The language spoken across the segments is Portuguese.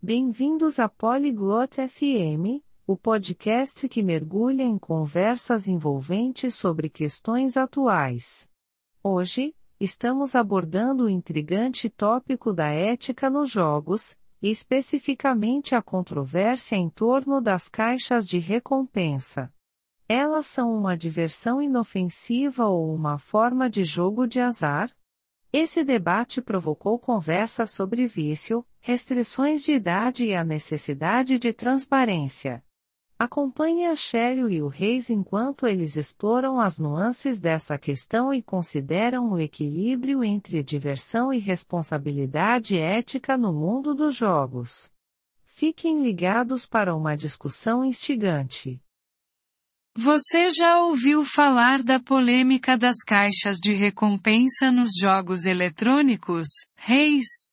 Bem-vindos a Polyglot FM, o podcast que mergulha em conversas envolventes sobre questões atuais. Hoje, estamos abordando o intrigante tópico da ética nos jogos, e especificamente a controvérsia em torno das caixas de recompensa. Elas são uma diversão inofensiva ou uma forma de jogo de azar? Esse debate provocou conversas sobre vício, restrições de idade e a necessidade de transparência. Acompanhe a Cheryl e o Reis enquanto eles exploram as nuances dessa questão e consideram o equilíbrio entre diversão e responsabilidade ética no mundo dos jogos. Fiquem ligados para uma discussão instigante. Você já ouviu falar da polêmica das caixas de recompensa nos jogos eletrônicos, Reis?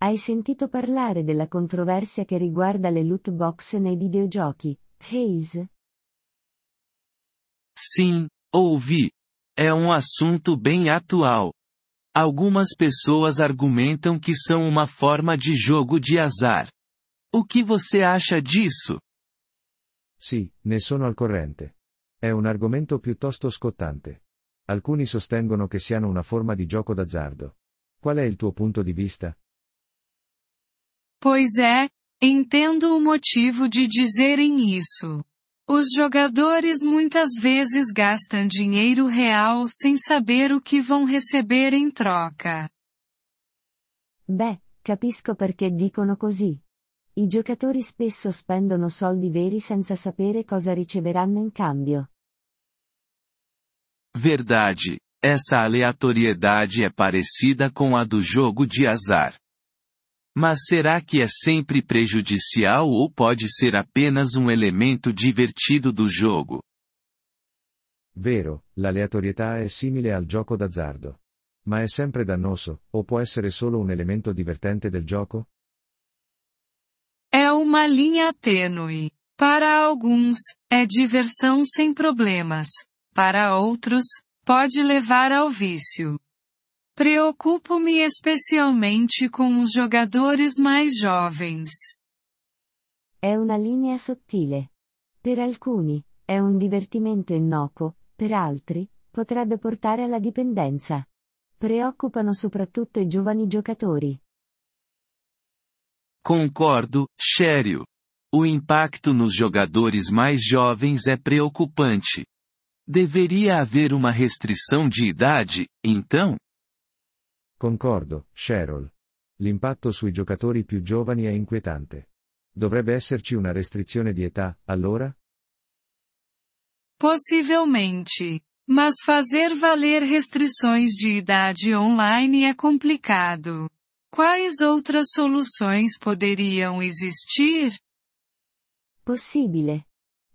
Hai sentito parlare della controversia che riguarda le loot box nei videogiochi, Reis? Sim, ouvi. É um assunto bem atual. Algumas pessoas argumentam que são uma forma de jogo de azar. O que você acha disso? Sì, ne sono al corrente. È un argomento piuttosto scottante. Alcuni sostengono che siano una forma di gioco d'azzardo. Qual è il tuo punto di vista? Pois é, entendo o motivo de dizerem isso. Os jogadores muitas vezes gastam dinheiro real sem saber o que vão receber em troca. Beh, capisco perché dicono così. I giocatori spesso spendono soldi veri senza sapere cosa riceveranno in cambio. Verdade. Essa aleatoriedade é parecida com a do jogo de azar. Mas será que é sempre prejudicial ou pode ser apenas um elemento divertido do jogo? Vero, l'aleatorietà è simile al gioco d'azzardo. Ma è sempre dannoso, o può essere solo un elemento divertente del gioco? É uma linha tênue. Para alguns, é diversão sem problemas. Para outros, pode levar ao vício. Preocupo-me especialmente com os jogadores mais jovens. È una linea sottile. Per alcuni, è un divertimento innocuo, per altri, potrebbe portare alla dipendenza. Preoccupano soprattutto i giovani giocatori. Concordo, Cheryl. O impacto nos jogadores mais jovens é preocupante. Deveria haver uma restrição de idade, então? Concordo, Cheryl. L'impatto sui giocatori più giovani è inquietante. Dovrebbe esserci una restrizione di età, allora? Possivelmente. Mas fazer valer restrições de idade online é complicado. Quais outras soluções poderiam existir? Possibile.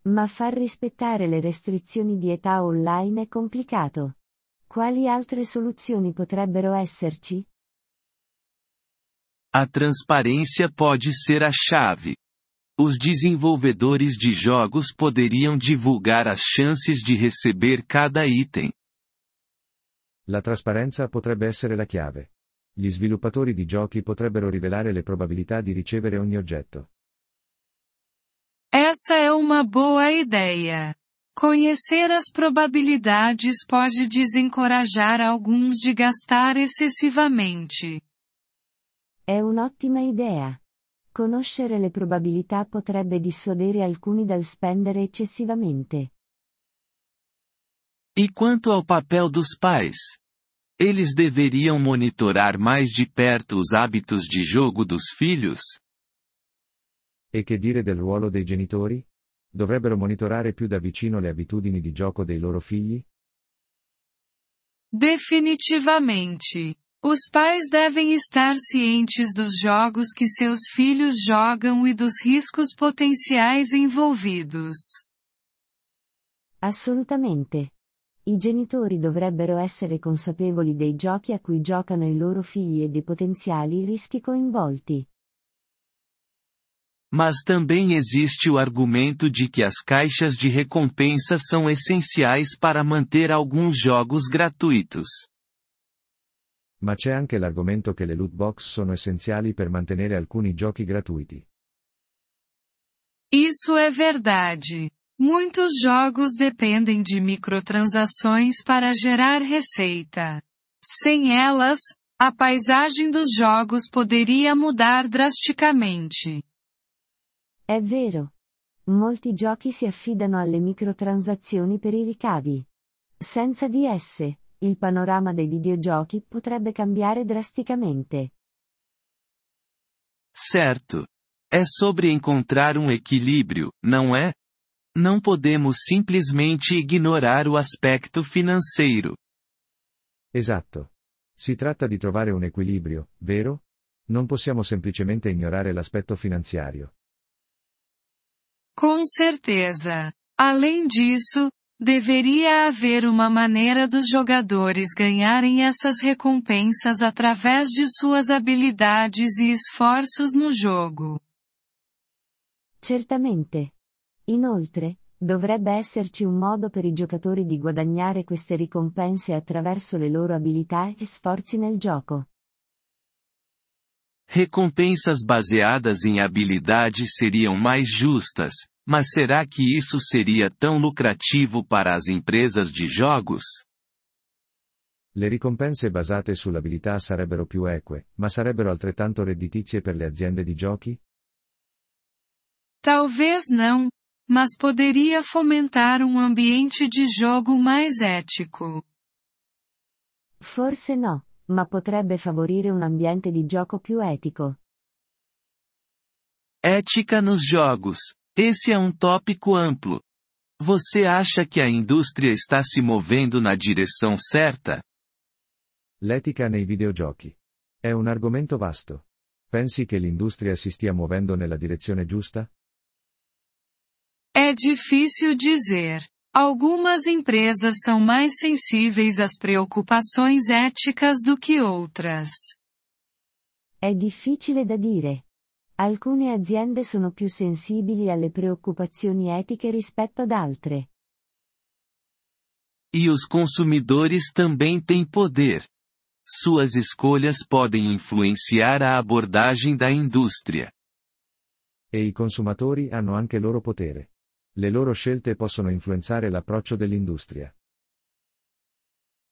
Ma far rispettare le restrizioni di età online è complicato. Quali altre soluzioni potrebbero esserci? A transparência pode ser a chave. Os desenvolvedores de jogos poderiam divulgar as chances de receber cada item. La trasparenza potrebbe essere la chiave. Gli sviluppatori di giochi potrebbero rivelare le probabilità di ricevere ogni oggetto. Essa é uma boa ideia. Conhecer as probabilidades pode desencorajar alguns de gastar excessivamente. È un'ottima idea. Conoscere le probabilità potrebbe dissuadere alcuni dal spendere eccessivamente. E quanto ao papel dos pais? Eles deveriam monitorar mais de perto os hábitos de jogo dos filhos? E che dire del ruolo dei genitori? Dovrebbero monitorare più da vicino le abitudini di gioco dei loro figli? Definitivamente. Os pais devem estar cientes dos jogos que seus filhos jogam e dos riscos potenciais envolvidos. Assolutamente. I genitori dovrebbero essere consapevoli dei giochi a cui giocano i loro figli e dei potenziali rischi coinvolti. Mas também existe o argumento de que as caixas de recompensa são essenciais para manter alguns jogos gratuitos. Ma c'è anche l'argomento che le loot box sono essenziali per mantenere alcuni giochi gratuiti. Isso é verdade. Muitos jogos dependem de microtransações para gerar receita. Sem elas, a paisagem dos jogos poderia mudar drasticamente. È vero. Molti giochi si affidano alle microtransazioni per i ricavi. Senza di esse, il panorama dei videogiochi potrebbe cambiare drasticamente. Certo. É sobre encontrar um equilíbrio, não é? Não podemos simplesmente ignorar o aspecto financeiro. Esatto. Si tratta di trovare un equilibrio, vero? Non possiamo semplicemente ignorare l'aspetto finanziario. Com certeza. Além disso, deveria haver uma maneira dos jogadores ganharem essas recompensas através de suas habilidades e esforços no jogo. Certamente. Inoltre, dovrebbe esserci un modo per i giocatori di guadagnare queste ricompense attraverso le loro abilità e sforzi nel gioco. Recompensas baseadas em habilidade seriam mais justas, mas será que isso seria tão lucrativo para as empresas de jogos? Le ricompense basate sull'abilità sarebbero più eque, ma sarebbero altrettanto redditizie per le aziende di giochi? Talvez não, mas poderia fomentar um ambiente de jogo mais ético. Forse no, ma potrebbe favorire un ambiente di gioco più etico. Ética nos jogos. Esse é um tópico amplo. Você acha que a indústria está se movendo na direção certa? L'etica nei videogiochi. È un argomento vasto. Pensi che l'industria si stia muovendo nella direzione giusta? É difícil dizer. Algumas empresas são mais sensíveis às preocupações éticas do que outras. È difficile da dire. Alcune aziende sono più sensibili alle preoccupazioni etiche rispetto ad altre. E os consumidores também têm poder. Suas escolhas podem influenciar a abordagem da indústria. E i consumatori hanno anche loro potere. Le loro scelte possono influenzare l'approccio dell'industria.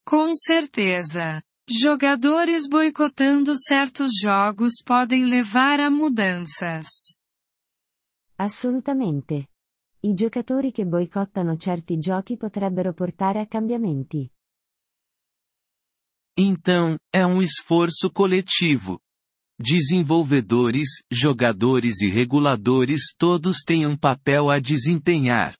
Com certeza. Jogadores boicotando certos jogos podem levar a mudanças. Assolutamente. I giocatori che boicottano certi giochi potrebbero portare a cambiamenti. Então, é um esforço coletivo. Desenvolvedores, jogadores e reguladores todos têm um papel a desempenhar.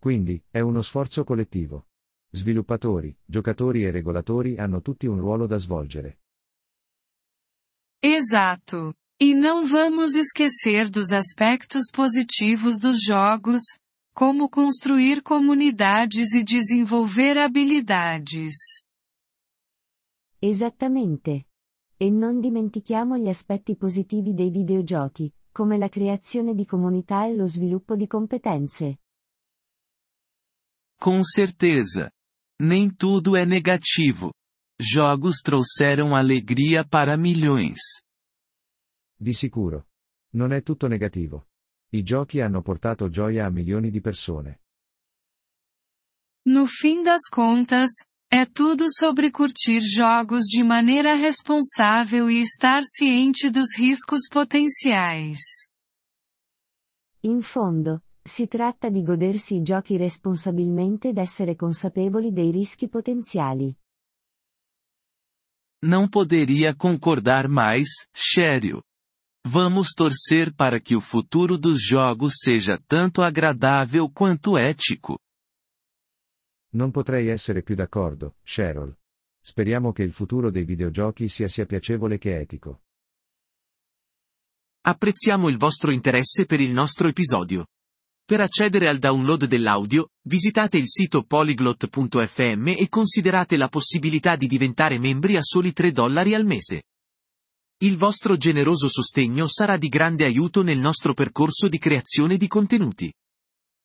Quindi, è uno sforzo collettivo. Sviluppatori, giocatori e regolatori hanno tutti un ruolo da svolgere. Exato. E não vamos esquecer dos aspectos positivos dos jogos, como construir comunidades e desenvolver habilidades. Esattamente. E non dimentichiamo gli aspetti positivi dei videogiochi, come la creazione di comunità e lo sviluppo di competenze. Com certeza. Nem tudo é negativo. Jogos trouxeram alegria para milhões. Di sicuro. Non è tutto negativo. I giochi hanno portato gioia a milioni di persone. No fim das contas, é tudo sobre curtir jogos de maneira responsável e estar ciente dos riscos potenciais. In fondo, si tratta di godersi i giochi responsabilmente ed essere consapevoli dei rischi potenziali. Não poderia concordar mais, Shério. Vamos torcer para que o futuro dos jogos seja tanto agradável quanto ético. Non potrei essere più d'accordo, Cheryl. Speriamo che il futuro dei videogiochi sia sia piacevole che etico. Apprezziamo il vostro interesse per il nostro episodio. Per accedere al download dell'audio, visitate il sito polyglot.fm e considerate la possibilità di diventare membri a soli 3 dollari al mese. Il vostro generoso sostegno sarà di grande aiuto nel nostro percorso di creazione di contenuti.